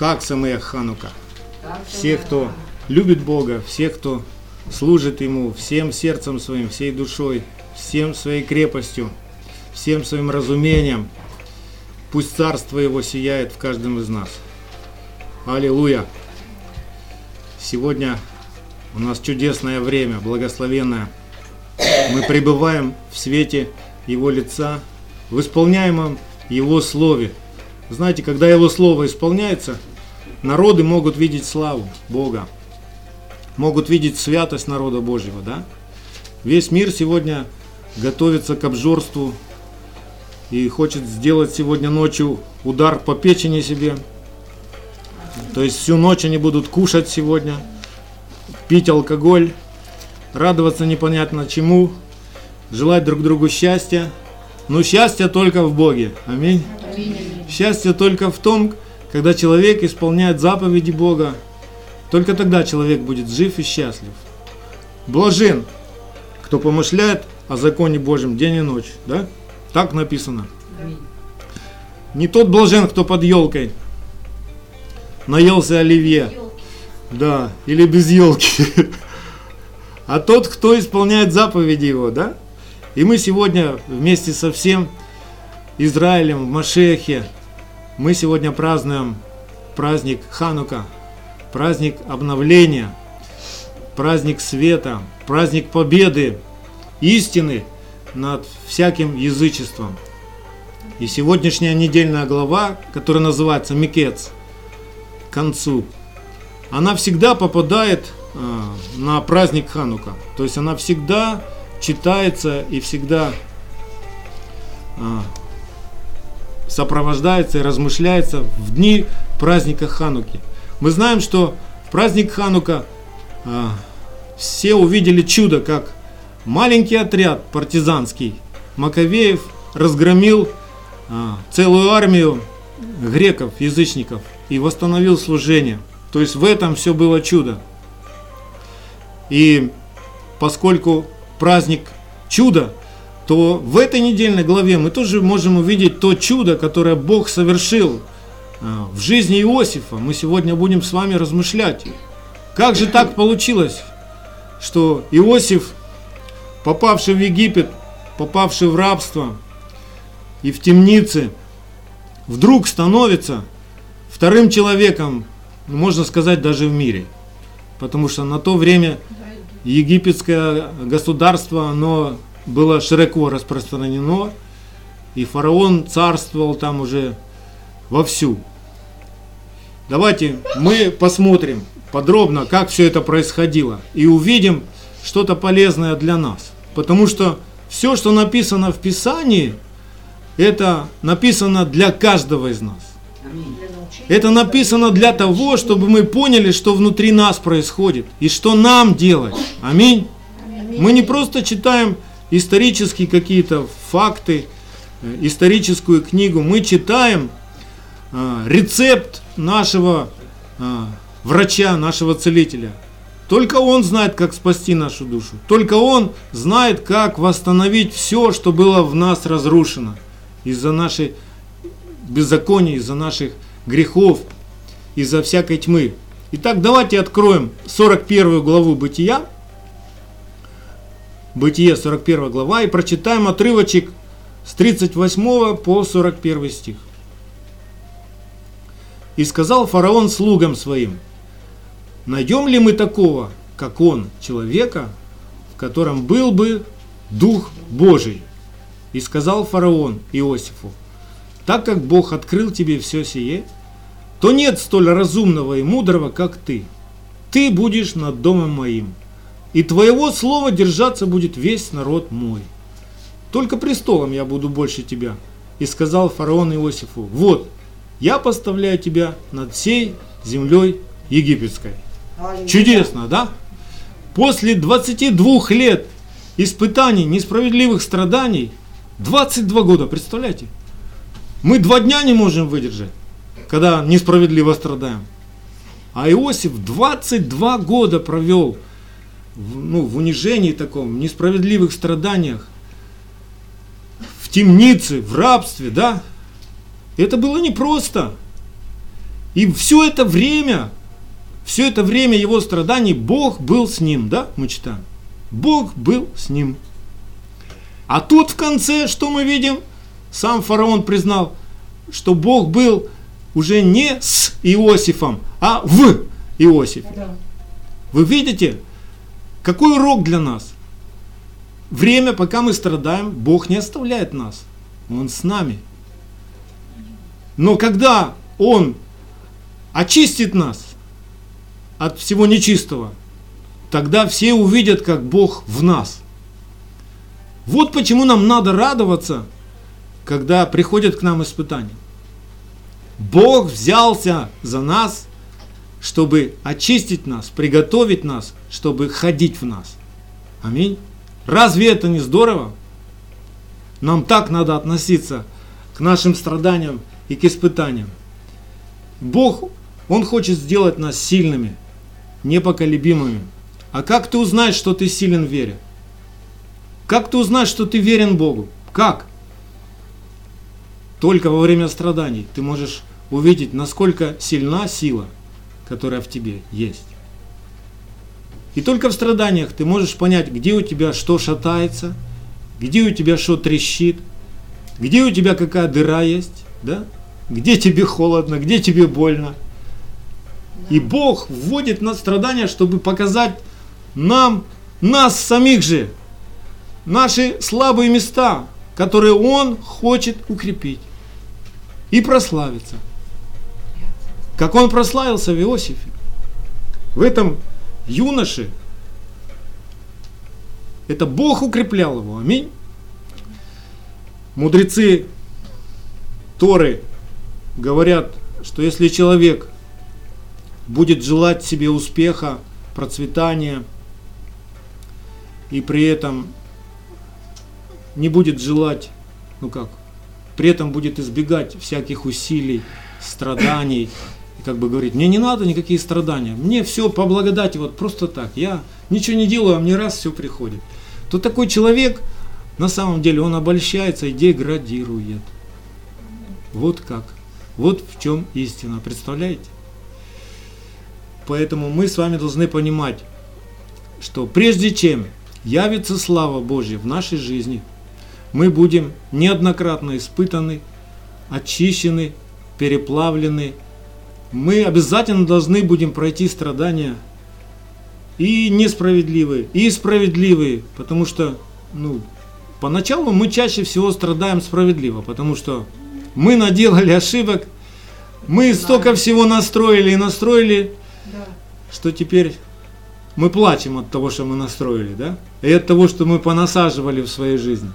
Хак Самея Ханука. Всех, кто любит Бога, всех, кто служит Ему всем сердцем своим, всей душой, всем своей крепостью, всем своим разумением. Пусть Царство Его сияет в каждом из нас. Аллилуйя! Сегодня у нас чудесное время, благословенное. Мы пребываем в свете Его лица, в исполняемом Его Слове. Знаете, когда Его Слово исполняется, народы могут видеть славу Бога, могут видеть святость народа Божьего, да? Весь мир сегодня готовится к обжорству и хочет сделать сегодня ночью удар по печени себе. То есть всю ночь они будут кушать сегодня, пить алкоголь, радоваться непонятно чему, желать друг другу счастья. Но счастье только в Боге. Аминь. Счастье только в том, когда человек исполняет заповеди Бога. Только тогда человек будет жив и счастлив. Блажен, кто помышляет о законе Божьем день и ночь. Да? Так написано. Не тот блажен, кто под елкой наелся оливье. Да, или без елки. А тот, кто исполняет заповеди его, да? И мы сегодня вместе со всем Израилем в Машехе, мы сегодня празднуем праздник Ханука, праздник обновления, праздник света, праздник победы, истины над всяким язычеством. И сегодняшняя недельная глава, которая называется Микец, к концу, она всегда попадает э, на праздник Ханука. То есть она всегда читается и всегда э, сопровождается и размышляется в дни праздника Хануки. Мы знаем, что в праздник Ханука э, все увидели чудо, как маленький отряд партизанский Маковеев разгромил э, целую армию греков, язычников и восстановил служение. То есть в этом все было чудо. И поскольку праздник чуда, то в этой недельной главе мы тоже можем увидеть то чудо, которое Бог совершил а, в жизни Иосифа. Мы сегодня будем с вами размышлять. Как же так получилось, что Иосиф, попавший в Египет, попавший в рабство и в темнице, вдруг становится вторым человеком, можно сказать, даже в мире. Потому что на то время египетское государство, оно было широко распространено, и фараон царствовал там уже вовсю. Давайте мы посмотрим подробно, как все это происходило, и увидим что-то полезное для нас. Потому что все, что написано в Писании, это написано для каждого из нас. Это написано для того, чтобы мы поняли, что внутри нас происходит и что нам делать. Аминь. Мы не просто читаем исторические какие-то факты, э, историческую книгу, мы читаем э, рецепт нашего э, врача, нашего целителя. Только он знает, как спасти нашу душу. Только он знает, как восстановить все, что было в нас разрушено из-за нашей беззакония, из-за наших грехов, из-за всякой тьмы. Итак, давайте откроем 41 главу Бытия, Бытие 41 глава, и прочитаем отрывочек с 38 по 41 стих. «И сказал фараон слугам своим, найдем ли мы такого, как он, человека, в котором был бы Дух Божий? И сказал фараон Иосифу, так как Бог открыл тебе все сие, то нет столь разумного и мудрого, как ты. Ты будешь над домом моим, и твоего слова держаться будет весь народ мой. Только престолом я буду больше тебя. И сказал фараон Иосифу, вот, я поставляю тебя над всей землей египетской. Чудесно, да? После 22 лет испытаний, несправедливых страданий, 22 года, представляете? Мы два дня не можем выдержать, когда несправедливо страдаем. А Иосиф 22 года провел ну, в унижении таком, в несправедливых страданиях, в темнице, в рабстве, да? Это было непросто. И все это время, все это время его страданий Бог был с ним, да, мы читаем. Бог был с ним. А тут в конце, что мы видим? Сам фараон признал, что Бог был уже не с Иосифом, а в Иосифе. Вы видите, какой урок для нас? Время, пока мы страдаем, Бог не оставляет нас. Он с нами. Но когда Он очистит нас от всего нечистого, тогда все увидят, как Бог в нас. Вот почему нам надо радоваться, когда приходят к нам испытания. Бог взялся за нас, чтобы очистить нас, приготовить нас, чтобы ходить в нас. Аминь. Разве это не здорово? Нам так надо относиться к нашим страданиям и к испытаниям. Бог, Он хочет сделать нас сильными, непоколебимыми. А как ты узнаешь, что ты силен в вере? Как ты узнаешь, что ты верен Богу? Как? Только во время страданий ты можешь увидеть, насколько сильна сила, которая в тебе есть. И только в страданиях ты можешь понять, где у тебя что шатается, где у тебя что трещит, где у тебя какая дыра есть, да? где тебе холодно, где тебе больно. И Бог вводит на страдания, чтобы показать нам, нас самих же, наши слабые места, которые Он хочет укрепить и прославиться. Как Он прославился в Иосифе. В этом юноше, это Бог укреплял его. Аминь. Мудрецы Торы говорят, что если человек будет желать себе успеха, процветания, и при этом не будет желать, ну как, при этом будет избегать всяких усилий, страданий, и как бы говорит, мне не надо никакие страдания, мне все по благодати, вот просто так, я ничего не делаю, а мне раз все приходит, то такой человек, на самом деле, он обольщается и деградирует. Вот как. Вот в чем истина, представляете? Поэтому мы с вами должны понимать, что прежде чем явится слава Божья в нашей жизни, мы будем неоднократно испытаны, очищены, переплавлены, мы обязательно должны будем пройти страдания и несправедливые, и справедливые, потому что, ну, поначалу мы чаще всего страдаем справедливо, потому что мы наделали ошибок, мы столько всего настроили и настроили, что теперь мы плачем от того, что мы настроили, да? И от того, что мы понасаживали в своей жизни.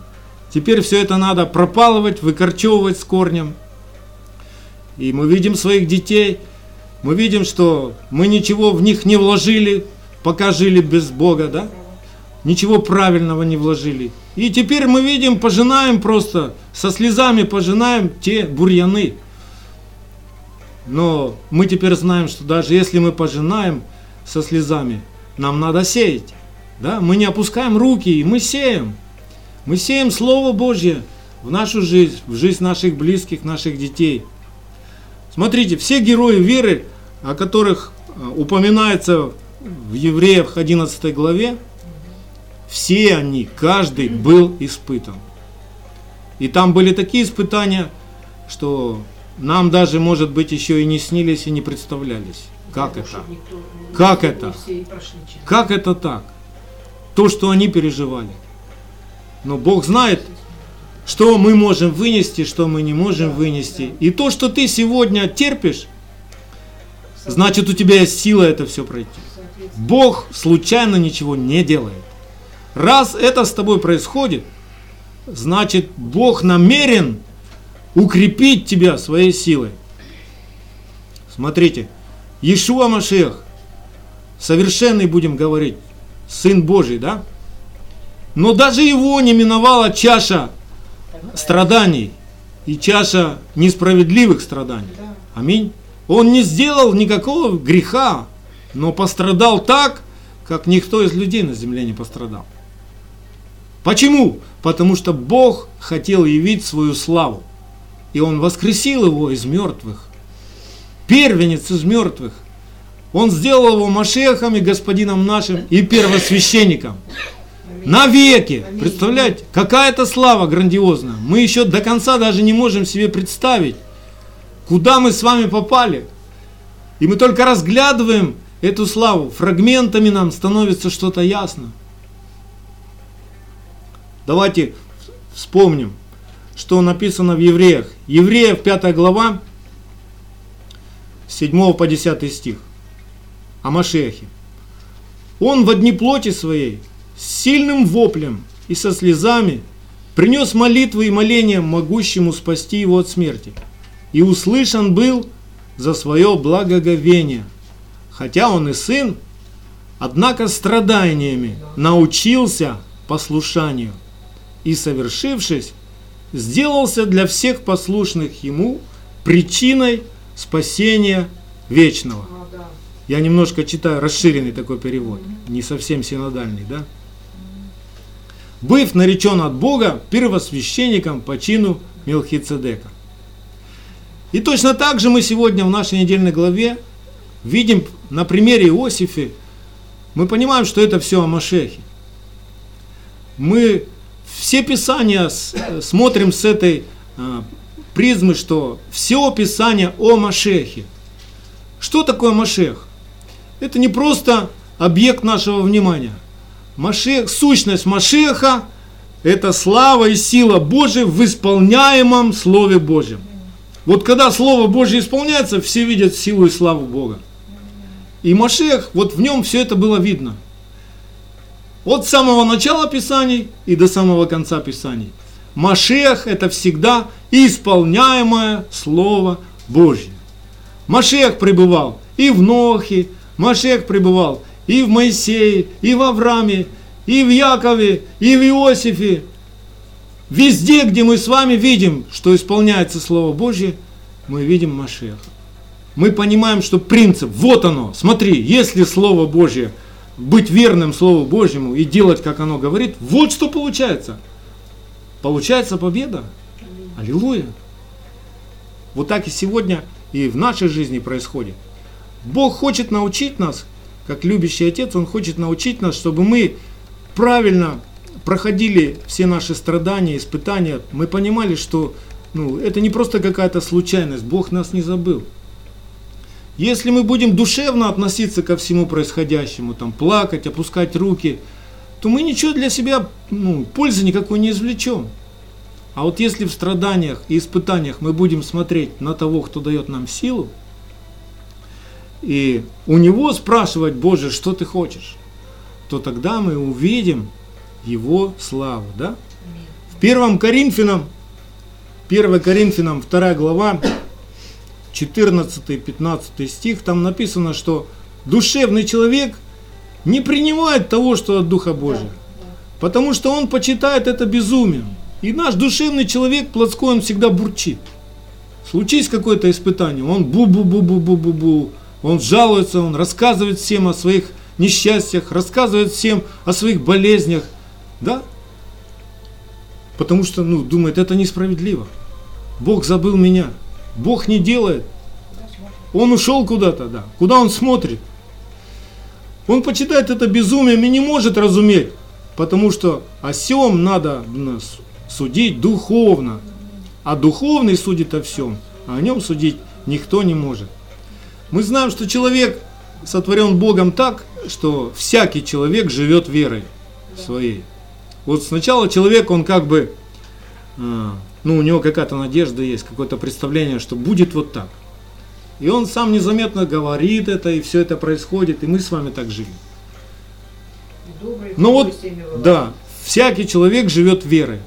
Теперь все это надо пропалывать, выкорчевывать с корнем – и мы видим своих детей, мы видим, что мы ничего в них не вложили, пока жили без Бога, да? Ничего правильного не вложили. И теперь мы видим, пожинаем просто, со слезами пожинаем те бурьяны. Но мы теперь знаем, что даже если мы пожинаем со слезами, нам надо сеять. Да? Мы не опускаем руки, и мы сеем. Мы сеем Слово Божье в нашу жизнь, в жизнь наших близких, наших детей – Смотрите, все герои веры, о которых э, упоминается в Евреях 11 главе, все они, каждый был испытан. И там были такие испытания, что нам даже, может быть, еще и не снились и не представлялись. Как это? Как это? Как это так? То, что они переживали. Но Бог знает, что мы можем вынести, что мы не можем вынести. И то, что ты сегодня терпишь, значит у тебя есть сила это все пройти. Бог случайно ничего не делает. Раз это с тобой происходит, значит Бог намерен укрепить тебя своей силой. Смотрите, Иешуа Машех, совершенный будем говорить, Сын Божий, да? Но даже его не миновала чаша страданий и чаша несправедливых страданий. Аминь. Он не сделал никакого греха, но пострадал так, как никто из людей на земле не пострадал. Почему? Потому что Бог хотел явить свою славу. И Он воскресил его из мертвых. первенец из мертвых. Он сделал его Машехом и господином нашим и первосвященником. Навеки. Представляете, какая это слава грандиозная. Мы еще до конца даже не можем себе представить, куда мы с вами попали. И мы только разглядываем эту славу. Фрагментами нам становится что-то ясно. Давайте вспомним, что написано в Евреях. Евреев 5 глава, 7 по 10 стих. О Машехе. Он в одни плоти своей, с сильным воплем и со слезами, принес молитвы и моления могущему спасти его от смерти. И услышан был за свое благоговение. Хотя он и сын, однако страданиями научился послушанию и, совершившись, сделался для всех послушных ему причиной спасения вечного. Я немножко читаю расширенный такой перевод, не совсем синодальный, да? Быв наречен от Бога первосвященником по чину Мелхицедека. И точно так же мы сегодня в нашей недельной главе видим на примере Иосифа, мы понимаем, что это все о Машехе. Мы все Писания смотрим с этой а, призмы, что все Писание о Машехе. Что такое Машех? Это не просто объект нашего внимания. Машех, сущность Машеха – это слава и сила Божия в исполняемом Слове Божьем. Вот когда Слово Божье исполняется, все видят силу и славу Бога. И Машех, вот в нем все это было видно. От самого начала Писаний и до самого конца Писаний. Машех это всегда исполняемое Слово Божье. Машех пребывал и в Нохе, Машех пребывал и в Моисее, и в Аврааме, и в Якове, и в Иосифе, Везде, где мы с вами видим, что исполняется Слово Божье, мы видим Машеха. Мы понимаем, что принцип, вот оно, смотри, если Слово Божье, быть верным Слову Божьему и делать, как оно говорит, вот что получается. Получается победа. Аллилуйя. Вот так и сегодня и в нашей жизни происходит. Бог хочет научить нас, как любящий Отец, Он хочет научить нас, чтобы мы правильно проходили все наши страдания, испытания, мы понимали, что ну, это не просто какая-то случайность, Бог нас не забыл. Если мы будем душевно относиться ко всему происходящему, там, плакать, опускать руки, то мы ничего для себя, ну, пользы никакой не извлечем. А вот если в страданиях и испытаниях мы будем смотреть на того, кто дает нам силу, и у него спрашивать, Боже, что ты хочешь, то тогда мы увидим, его славу. Да? В 1 Коринфянам, 1 Коринфянам 2 глава, 14-15 стих, там написано, что душевный человек не принимает того, что от Духа Божия, потому что он почитает это безумием. И наш душевный человек плотской, он всегда бурчит. Случись какое-то испытание, он бу-бу-бу-бу-бу-бу-бу, он жалуется, он рассказывает всем о своих несчастьях, рассказывает всем о своих болезнях, да? Потому что, ну, думает, это несправедливо. Бог забыл меня. Бог не делает. Он ушел куда-то, да. Куда он смотрит? Он почитает это безумием и не может разуметь. Потому что о всем надо судить духовно. А духовный судит о всем, а о нем судить никто не может. Мы знаем, что человек сотворен Богом так, что всякий человек живет верой своей. Вот сначала человек, он как бы, а, ну, у него какая-то надежда есть, какое-то представление, что будет вот так. И он сам незаметно говорит это, и все это происходит, и мы с вами так живем. Но вот, да, всякий человек живет верой.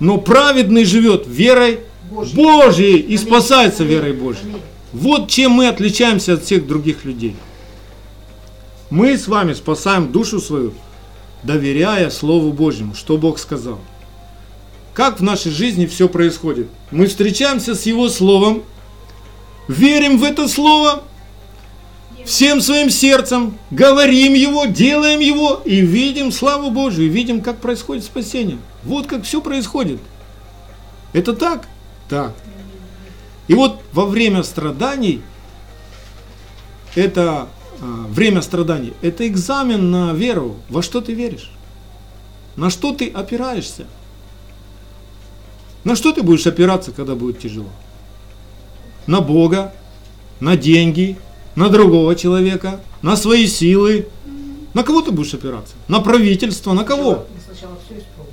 Но праведный живет верой Божьей, Божьей и спасается верой Божьей. Вот чем мы отличаемся от всех других людей. Мы с вами спасаем душу свою доверяя Слову Божьему, что Бог сказал. Как в нашей жизни все происходит? Мы встречаемся с Его Словом, верим в это Слово, всем своим сердцем, говорим Его, делаем Его и видим славу Божию, видим, как происходит спасение. Вот как все происходит. Это так? Так. И вот во время страданий, это а, время страданий, это экзамен на веру, во что ты веришь, на что ты опираешься. На что ты будешь опираться, когда будет тяжело? На Бога, на деньги, на другого человека, на свои силы. На кого ты будешь опираться? На правительство, на кого?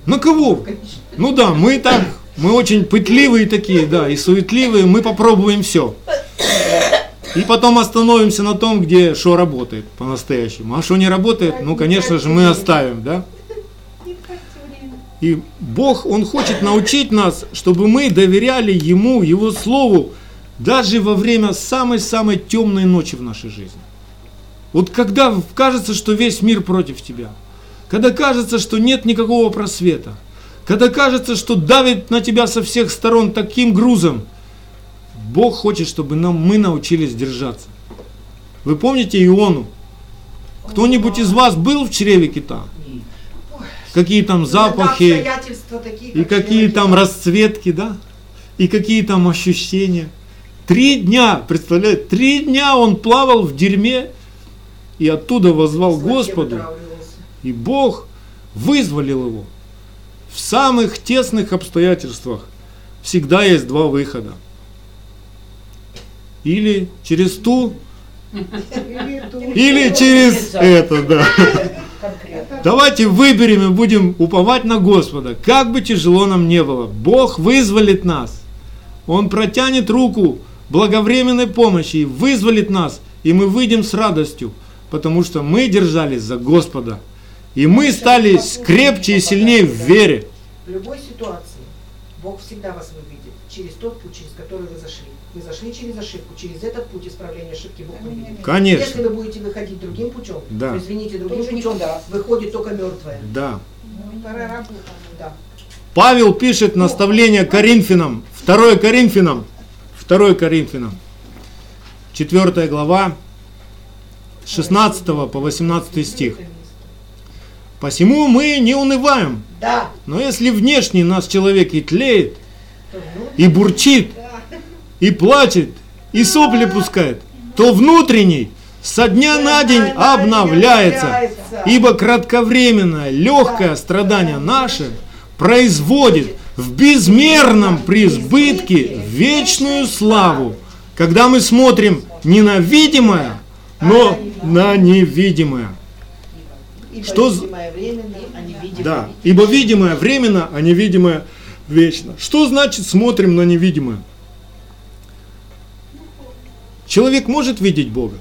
На кого? Ну да, мы так, мы очень пытливые такие, да, и суетливые, мы попробуем все. И потом остановимся на том, где что работает по-настоящему. А что не работает, ну, конечно же, мы оставим, да? И Бог, Он хочет научить нас, чтобы мы доверяли Ему, Его Слову, даже во время самой-самой темной ночи в нашей жизни. Вот когда кажется, что весь мир против тебя, когда кажется, что нет никакого просвета, когда кажется, что давит на тебя со всех сторон таким грузом, Бог хочет, чтобы нам, мы научились держаться. Вы помните Иону? Кто-нибудь из вас был в чреве кита? Какие там запахи, и какие там расцветки, да? И какие там ощущения. Три дня, представляете, три дня он плавал в дерьме и оттуда возвал Господу. И Бог вызволил его. В самых тесных обстоятельствах всегда есть два выхода. Или через ту, или через это, да. Давайте выберем и будем уповать на Господа. Как бы тяжело нам не было, Бог вызволит нас. Он протянет руку благовременной помощи и вызволит нас, и мы выйдем с радостью, потому что мы держались за Господа. И мы стали крепче и сильнее в вере. В любой ситуации Бог всегда вас выведет через тот путь, через который вы зашли. Вы зашли через ошибку, через этот путь исправления ошибки Бог выведет. Конечно. Если вы будете выходить другим путем, да. то извините, другим путем никуда. выходит только мертвое. Да. Да. Павел пишет наставление Коринфянам, 2 Коринфянам, 2 Коринфянам, 4 глава, 16 по 18 стих. Посему мы не унываем. Да. Но если внешний нас человек и тлеет, и бурчит, и плачет, и сопли пускает, то внутренний со дня на день обновляется, ибо кратковременное легкое страдание наше производит в безмерном преизбытке вечную славу, когда мы смотрим не на видимое, но на невидимое. Ибо что... видимое временно, а невидимое Да, ибо видимое временно, а невидимое вечно. Что значит смотрим на невидимое? Человек может видеть Бога?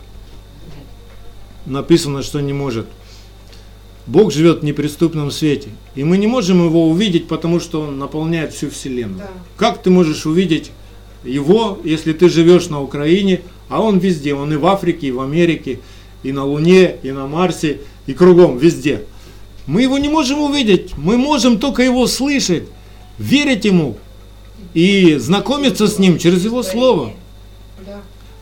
Написано, что не может. Бог живет в неприступном свете. И мы не можем его увидеть, потому что он наполняет всю Вселенную. Да. Как ты можешь увидеть его, если ты живешь на Украине, а он везде, он и в Африке, и в Америке, и на Луне, и на Марсе, и кругом, везде. Мы его не можем увидеть, мы можем только его слышать, верить ему и знакомиться с ним через его слово.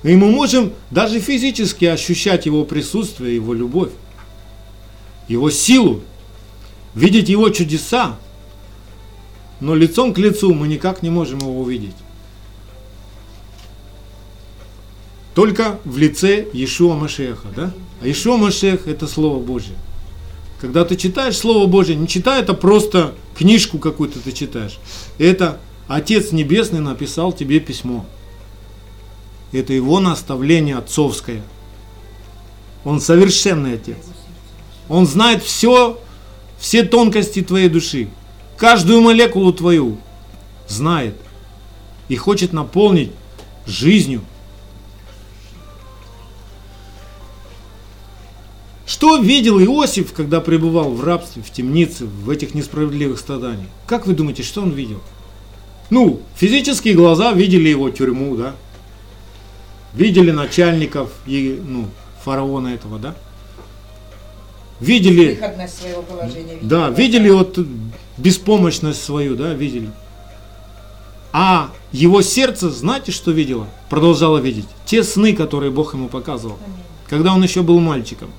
И мы можем даже физически ощущать его присутствие, его любовь его силу, видеть его чудеса, но лицом к лицу мы никак не можем его увидеть. Только в лице Иешуа Машеха, да? А Иешуа Машех – это Слово Божье. Когда ты читаешь Слово Божье, не читай это просто книжку какую-то ты читаешь. Это Отец Небесный написал тебе письмо. Это его наставление отцовское. Он совершенный Отец. Он знает все, все тонкости твоей души, каждую молекулу твою знает и хочет наполнить жизнью. Что видел Иосиф, когда пребывал в рабстве, в темнице, в этих несправедливых страданиях? Как вы думаете, что он видел? Ну, физические глаза видели его тюрьму, да? Видели начальников и, ну, фараона этого, да? видели, своего положения, да, видели вот беспомощность свою, да, видели. А его сердце, знаете, что видело? Продолжало видеть. Те сны, которые Бог ему показывал, когда он еще был мальчиком.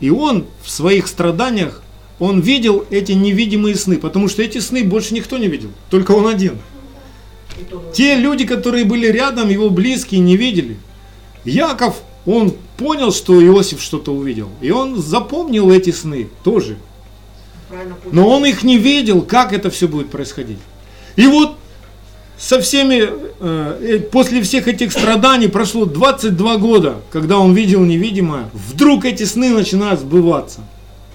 И он в своих страданиях, он видел эти невидимые сны, потому что эти сны больше никто не видел, только он один. Те люди, которые были рядом, его близкие, не видели. Яков, он понял, что Иосиф что-то увидел. И он запомнил эти сны тоже. Но он их не видел, как это все будет происходить. И вот со всеми, э, э, после всех этих страданий прошло 22 года, когда он видел невидимое, вдруг эти сны начинают сбываться.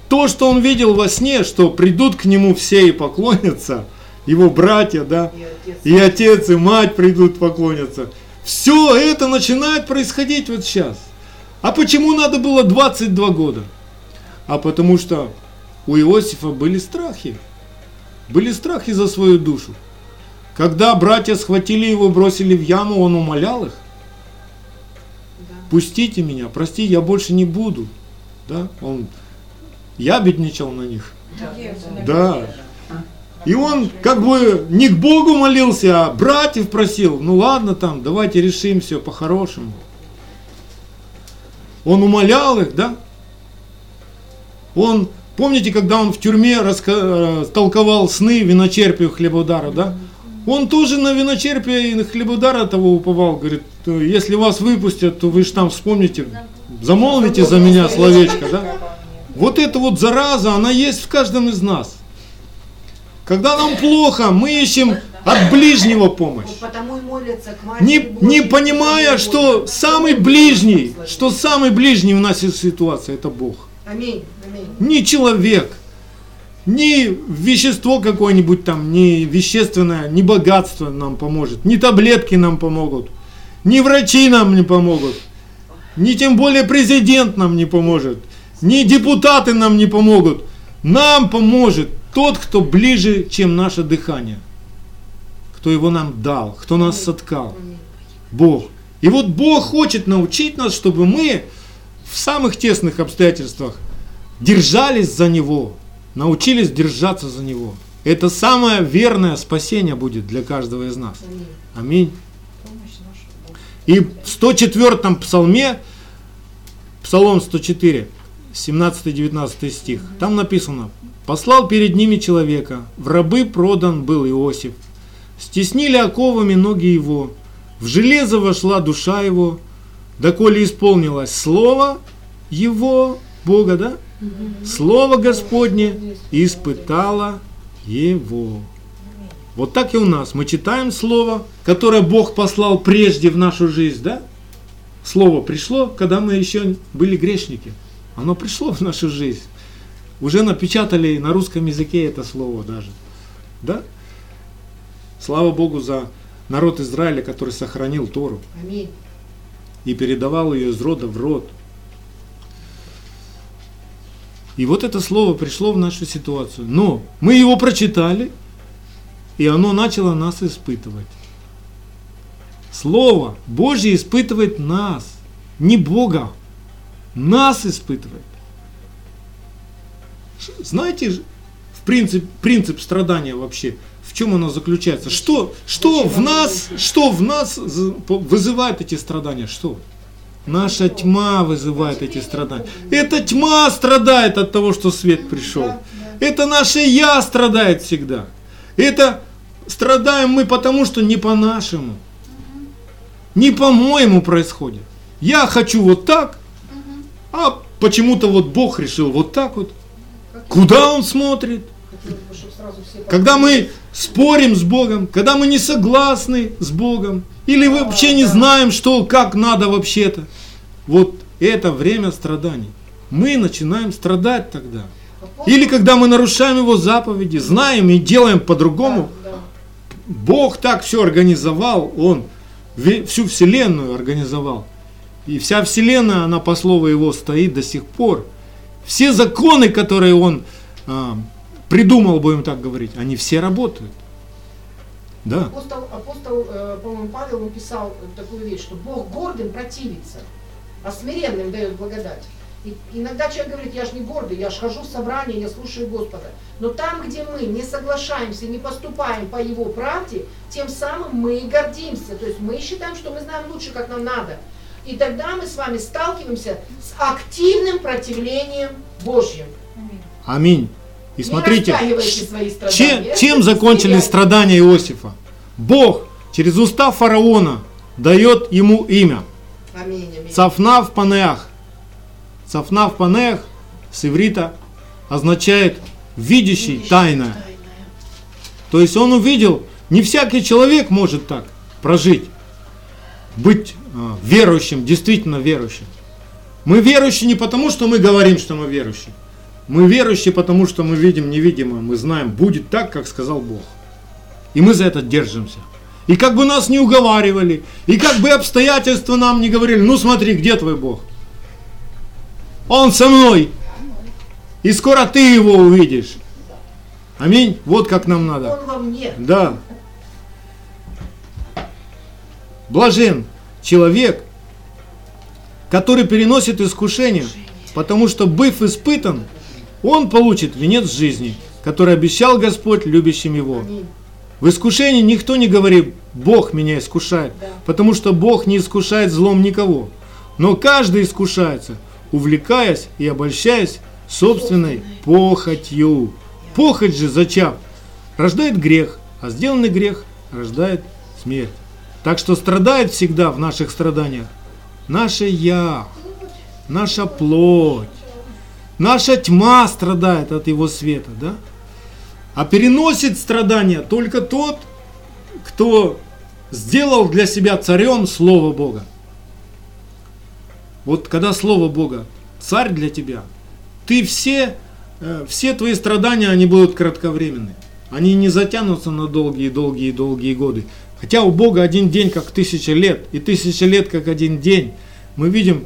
То, что он видел во сне, что придут к нему все и поклонятся, его братья, да, И отец. и отец, и мать придут поклонятся. Все это начинает происходить вот сейчас. А почему надо было 22 года? А потому что у Иосифа были страхи. Были страхи за свою душу. Когда братья схватили его, бросили в яму, он умолял их. Да. Пустите меня, прости, я больше не буду. Да? Он ябедничал на них. Да, да, да. Да. И он как бы не к Богу молился, а братьев просил. Ну ладно там, давайте решим все по-хорошему. Он умолял их, да? Он, помните, когда он в тюрьме раска- э, толковал сны виночерпию хлебодара, да? Он тоже на виночерпие и на хлебодара того уповал, говорит, «То если вас выпустят, то вы же там вспомните, замолвите за меня словечко, да? Вот эта вот зараза, она есть в каждом из нас. Когда нам плохо, мы ищем от ближнего помощь. Не, не понимая, что самый ближний, что самый ближний у нас есть ситуация, это Бог. Аминь. Не человек, ни вещество какое-нибудь там, ни вещественное, ни богатство нам поможет, ни таблетки нам помогут, ни врачи нам не помогут, ни тем более президент нам не поможет, ни депутаты нам не помогут. Нам поможет тот, кто ближе, чем наше дыхание, кто его нам дал, кто нас соткал. Бог. И вот Бог хочет научить нас, чтобы мы в самых тесных обстоятельствах держались за Него, научились держаться за Него. Это самое верное спасение будет для каждого из нас. Аминь. И в 104 псалме, Псалом 104, 17-19 стих, там написано, «Послал перед ними человека, в рабы продан был Иосиф, стеснили оковами ноги его, в железо вошла душа его, доколе исполнилось слово его, Бога, да? Слово Господне испытало его». Вот так и у нас. Мы читаем Слово, которое Бог послал прежде в нашу жизнь, да? Слово пришло, когда мы еще были грешники. Оно пришло в нашу жизнь. Уже напечатали на русском языке это слово даже. Да? Слава Богу за народ Израиля, который сохранил Тору Аминь. и передавал ее из рода в род. И вот это слово пришло в нашу ситуацию. Но мы его прочитали, и оно начало нас испытывать. Слово Божье испытывает нас, не Бога, нас испытывает. Знаете, в принцип, принцип страдания вообще, в чем оно заключается? Что, что в нас, что в нас вызывает эти страдания? Что? Наша тьма вызывает эти страдания. Эта тьма страдает от того, что свет пришел. Это наше я страдает всегда. Это страдаем мы потому, что не по-нашему. Не по-моему происходит. Я хочу вот так, а почему-то вот Бог решил вот так вот. Куда Он смотрит? Когда мы спорим с Богом, когда мы не согласны с Богом, или вообще не знаем, что, как надо вообще-то. Вот это время страданий. Мы начинаем страдать тогда. Или когда мы нарушаем Его заповеди, знаем и делаем по-другому. Бог так все организовал, Он всю Вселенную организовал. И вся Вселенная, она по слову Его стоит до сих пор. Все законы, которые Он а, придумал, будем так говорить, они все работают. Да. Апостол, апостол э, по-моему, Павел он писал такую вещь, что Бог гордым противится, а смиренным дает благодать. И иногда человек говорит, я же не гордый, я же хожу в собрание, я слушаю Господа. Но там, где мы не соглашаемся, не поступаем по Его правде, тем самым мы и гордимся. То есть мы считаем, что мы знаем лучше, как нам надо. И тогда мы с вами сталкиваемся с активным противлением Божьим. Аминь. И смотрите, чем, чем закончились страдания Иосифа? Бог через уста фараона дает ему имя. Аминь, аминь. Цафнав Панеах. Цафнав Панеах с иврита означает видящий, тайное. То есть он увидел, не всякий человек может так прожить, быть а, верующим, действительно верующим. Мы верующие не потому, что мы говорим, что мы верующие. Мы верующие потому, что мы видим невидимое, мы знаем, будет так, как сказал Бог. И мы за это держимся. И как бы нас не уговаривали, и как бы обстоятельства нам не говорили, ну смотри, где твой Бог? Он со мной. И скоро ты его увидишь. Аминь. Вот как нам надо. Он во мне. Да. Блажен человек, который переносит искушение, потому что, быв испытан, он получит венец жизни, который обещал Господь любящим его. В искушении никто не говорит, Бог меня искушает, потому что Бог не искушает злом никого. Но каждый искушается, увлекаясь и обольщаясь собственной похотью. Похоть же, зачав, рождает грех, а сделанный грех рождает смерть. Так что страдает всегда в наших страданиях наше «я», наша плоть, наша тьма страдает от его света, да? А переносит страдания только тот, кто сделал для себя царем Слово Бога. Вот когда Слово Бога царь для тебя, ты все, э, все твои страдания, они будут кратковременны. Они не затянутся на долгие-долгие-долгие годы. Хотя у Бога один день как тысяча лет, и тысяча лет как один день. Мы видим,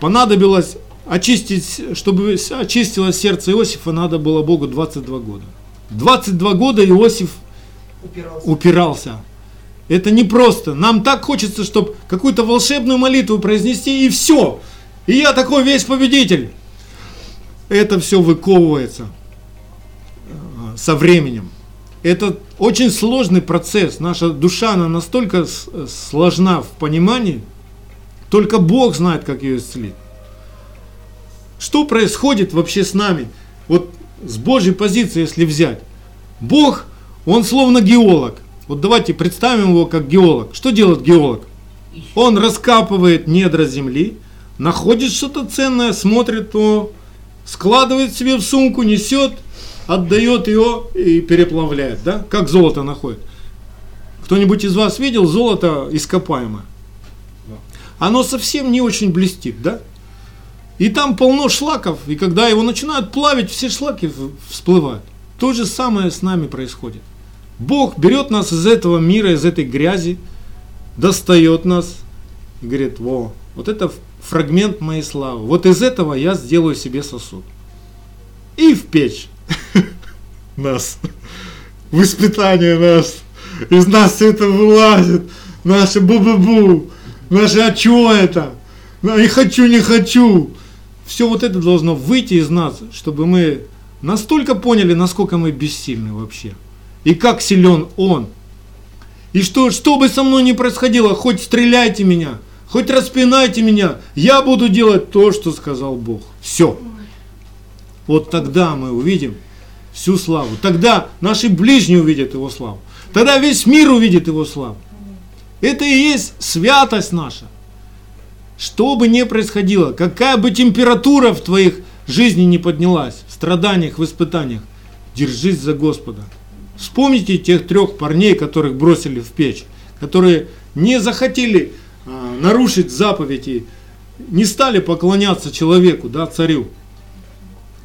понадобилось очистить, чтобы очистилось сердце Иосифа, надо было Богу 22 года. 22 года Иосиф Упирался. упирался. Это не просто. Нам так хочется, чтобы какую-то волшебную молитву произнести и все. И я такой весь победитель. Это все выковывается э, со временем. Это очень сложный процесс. Наша душа, она настолько с- сложна в понимании, только Бог знает, как ее исцелить. Что происходит вообще с нами? Вот с Божьей позиции, если взять. Бог, он словно геолог. Вот давайте представим его как геолог. Что делает геолог? Он раскапывает недра земли, находит что-то ценное, смотрит, то складывает себе в сумку, несет, отдает ее и переплавляет. Да? Как золото находит. Кто-нибудь из вас видел золото ископаемое? Оно совсем не очень блестит, да? И там полно шлаков, и когда его начинают плавить, все шлаки всплывают. То же самое с нами происходит. Бог берет нас из этого мира, из этой грязи, достает нас и говорит, во, вот это фрагмент моей славы. Вот из этого я сделаю себе сосуд. И в печь нас. В испытание нас. Из нас все это вылазит. Наше бу-бу-бу. Наше а чё это? Ну, Не хочу, не хочу. Все вот это должно выйти из нас, чтобы мы настолько поняли, насколько мы бессильны вообще. И как силен Он. И что, что бы со мной ни происходило, хоть стреляйте меня, хоть распинайте меня, я буду делать то, что сказал Бог. Все. Вот тогда мы увидим всю славу. Тогда наши ближние увидят Его славу. Тогда весь мир увидит Его славу. Это и есть святость наша. Что бы ни происходило, какая бы температура в твоих жизни не поднялась, в страданиях, в испытаниях, держись за Господа. Вспомните тех трех парней, которых бросили в печь, которые не захотели а, нарушить заповеди, не стали поклоняться человеку, да, царю.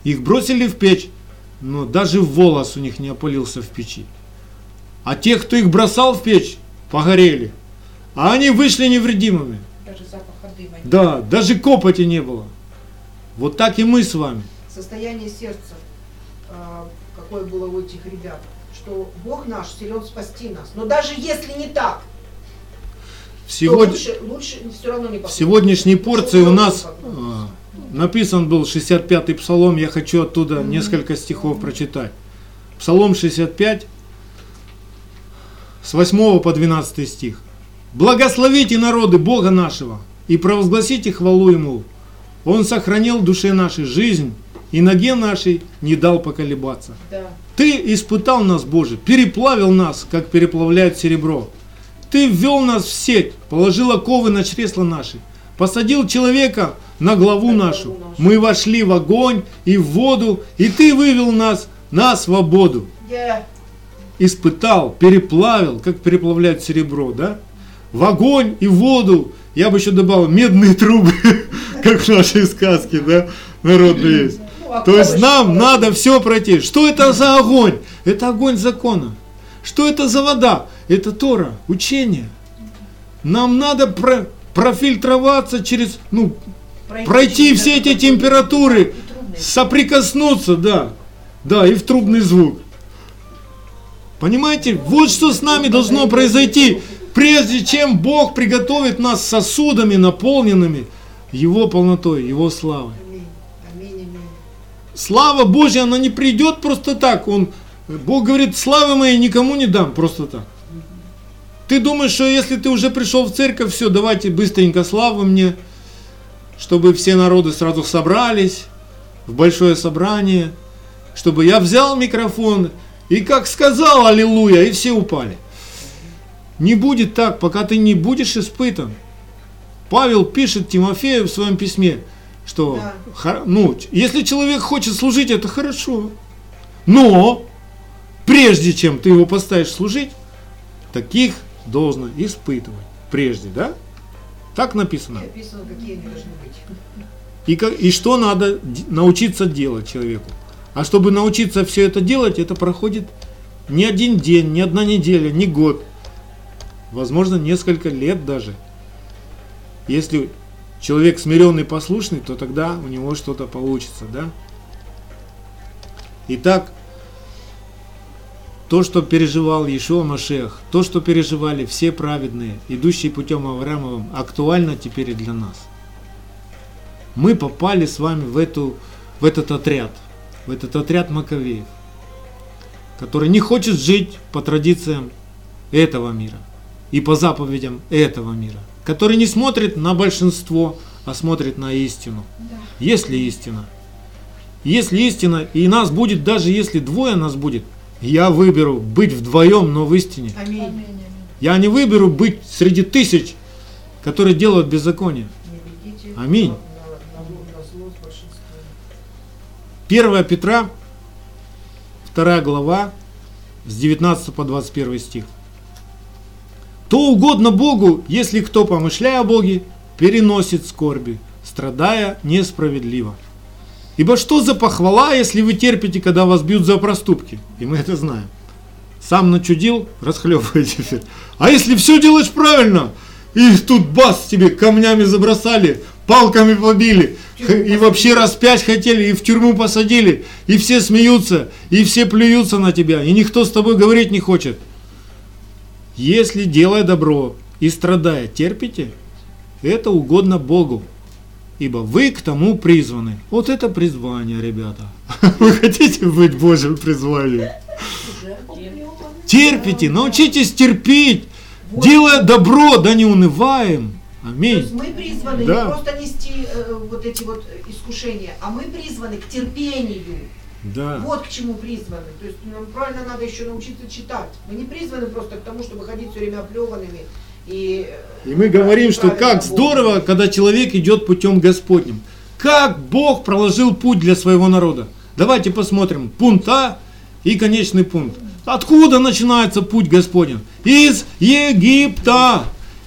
Их бросили в печь, но даже волос у них не опалился в печи. А тех, кто их бросал в печь, погорели. А они вышли невредимыми. Да, даже копоти не было. Вот так и мы с вами. Состояние сердца, а, какое было у этих ребят, что Бог наш силен спасти нас. Но даже если не так, сегодня, лучше, лучше все равно не в сегодняшней порции у нас а, написан был 65-й псалом. Я хочу оттуда несколько стихов прочитать. Псалом 65, с 8 по 12 стих. «Благословите народы Бога нашего и провозгласите хвалу Ему. Он сохранил душе нашей жизнь и ноге нашей не дал поколебаться. Да. Ты испытал нас, Боже, переплавил нас, как переплавляют серебро. Ты ввел нас в сеть, положил оковы на чресла наши, посадил человека на главу На нашу. Мы вошли в огонь и в воду, и ты вывел нас на свободу. Я Испытал, переплавил, как переплавляют серебро, да? В огонь и в воду. Я бы еще добавил медные трубы, как в нашей сказке, да? Народные есть. ну, а То есть нам надо все пройти. Что это за огонь? Это огонь закона. Что это за вода? Это Тора, учение. Нам надо про- профильтроваться через, ну, пройти через все эти температуры, соприкоснуться, да. Да, и в трубный звук. Понимаете, вот что с нами должно произойти, прежде чем Бог приготовит нас сосудами, наполненными Его полнотой, Его славой. Слава Божья, она не придет просто так. Он, Бог говорит, славы моей никому не дам просто так. Ты думаешь, что если ты уже пришел в церковь, все, давайте быстренько славы мне, чтобы все народы сразу собрались в большое собрание, чтобы я взял микрофон и как сказал Аллилуйя, и все упали. Не будет так, пока ты не будешь испытан. Павел пишет Тимофею в своем письме, что Да. ну, если человек хочет служить, это хорошо. Но прежде чем ты его поставишь служить, таких должно испытывать. Прежде, да? Так написано. И описано, какие они должны быть. И, ка- и что надо научиться делать человеку. А чтобы научиться все это делать, это проходит не один день, не одна неделя, не год. Возможно, несколько лет даже. Если человек смиренный, послушный, то тогда у него что-то получится, да? Итак, то, что переживал Ишуа Машех, то, что переживали все праведные, идущие путем Авраамовым, актуально теперь и для нас мы попали с вами в, эту, в этот отряд, в этот отряд Маковеев, который не хочет жить по традициям этого мира и по заповедям этого мира, который не смотрит на большинство, а смотрит на истину. Есть ли истина? Если истина, и нас будет, даже если двое нас будет, я выберу быть вдвоем, но в истине. Аминь. Я не выберу быть среди тысяч, которые делают беззаконие. Аминь. на- на- на зло с большинством. 1 Петра, 2 глава, с 19 по 21 стих. То угодно Богу, если кто, помышляя о Боге, переносит скорби, страдая несправедливо. Ибо что за похвала, если вы терпите, когда вас бьют за проступки? И мы это знаем. Сам начудил, расхлебывай А если все делаешь правильно, и тут бас тебе камнями забросали, палками побили, и вообще распять хотели, и в тюрьму посадили, и все смеются, и все плюются на тебя, и никто с тобой говорить не хочет. Если делая добро и страдая терпите, это угодно Богу, ибо вы к тому призваны. Вот это призвание, ребята. Вы хотите быть Божьим призванием? Терпите, научитесь терпеть, делая добро, да не унываем. То Аминь. есть мы призваны Да. не просто нести э, вот эти вот искушения, а мы призваны к терпению. Да. Вот к чему призваны. То есть нам правильно надо еще научиться читать. Мы не призваны просто к тому, чтобы ходить все время оплеванными. И, э, И мы говорим, что как здорово, когда человек идет путем Господним. Как Бог проложил путь для своего народа. Давайте посмотрим. Пункт А и конечный пункт. Откуда начинается путь Господень? Из Египта,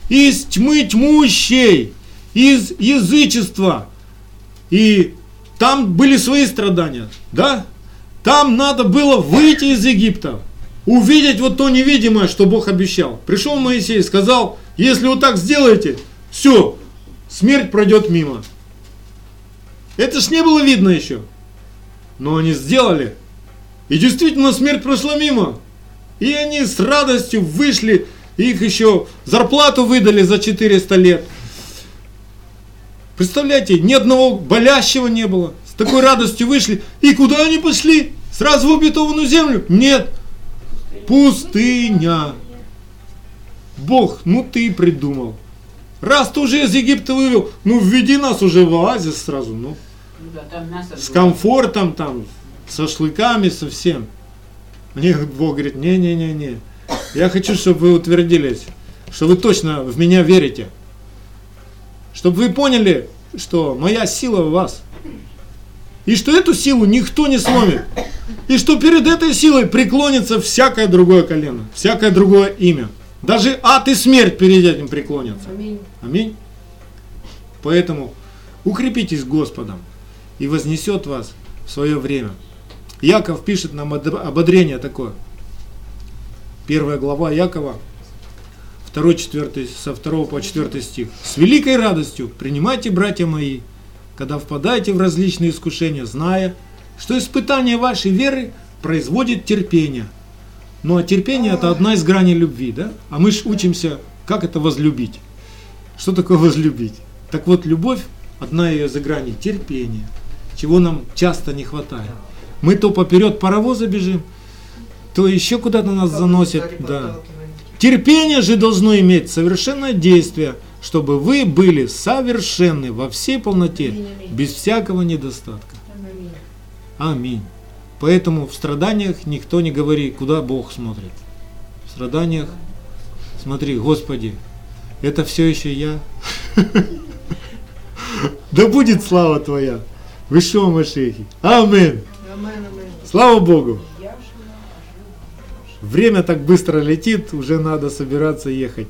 из тьмы тьмущей, из язычества. И там были свои страдания, да? Там надо было выйти из Египта, увидеть вот то невидимое, что Бог обещал. Пришел Моисей сказал, если вот так сделаете, все, смерть пройдет мимо. Это ж не было видно еще. Но они сделали. И действительно смерть прошла мимо. И они с радостью вышли, их еще зарплату выдали за 400 лет. Представляете, ни одного болящего не было. С такой радостью вышли. И куда они пошли? Сразу в обетованную землю? Нет. Пустыня. Бог, ну ты придумал. Раз ты уже из Египта вывел, ну введи нас уже в оазис сразу, ну. С комфортом там, с шашлыками, со всем. Мне Бог говорит, не-не-не-не. Я хочу, чтобы вы утвердились. что вы точно в меня верите. Чтобы вы поняли, что моя сила в вас. И что эту силу никто не сломит. И что перед этой силой преклонится всякое другое колено, всякое другое имя. Даже ад и смерть перед этим преклонятся. Аминь. Аминь. Поэтому укрепитесь Господом и вознесет вас в свое время. Яков пишет нам ободрение такое. Первая глава Якова, 2, 4, со 2 по 4 стих. «С великой радостью принимайте, братья мои, когда впадаете в различные искушения, зная, что испытание вашей веры производит терпение». Ну а терпение это одна из граней любви, да? А мы же учимся, как это возлюбить. Что такое возлюбить? Так вот, любовь, одна из граней, терпение, чего нам часто не хватает. Мы то поперед паровоза бежим, то еще куда-то нас заносит. Да. Терпение же должно иметь совершенное действие, чтобы вы были совершенны во всей полноте, Аминь, аминь. без всякого недостатка. Аминь. Аминь. Поэтому в страданиях никто не говорит, куда Бог смотрит. В страданиях смотри, Господи, это все еще я. Да будет слава Твоя. Вы что, Машехи? Амин. Амен, амен. Слава Богу. Время так быстро летит, уже надо собираться ехать.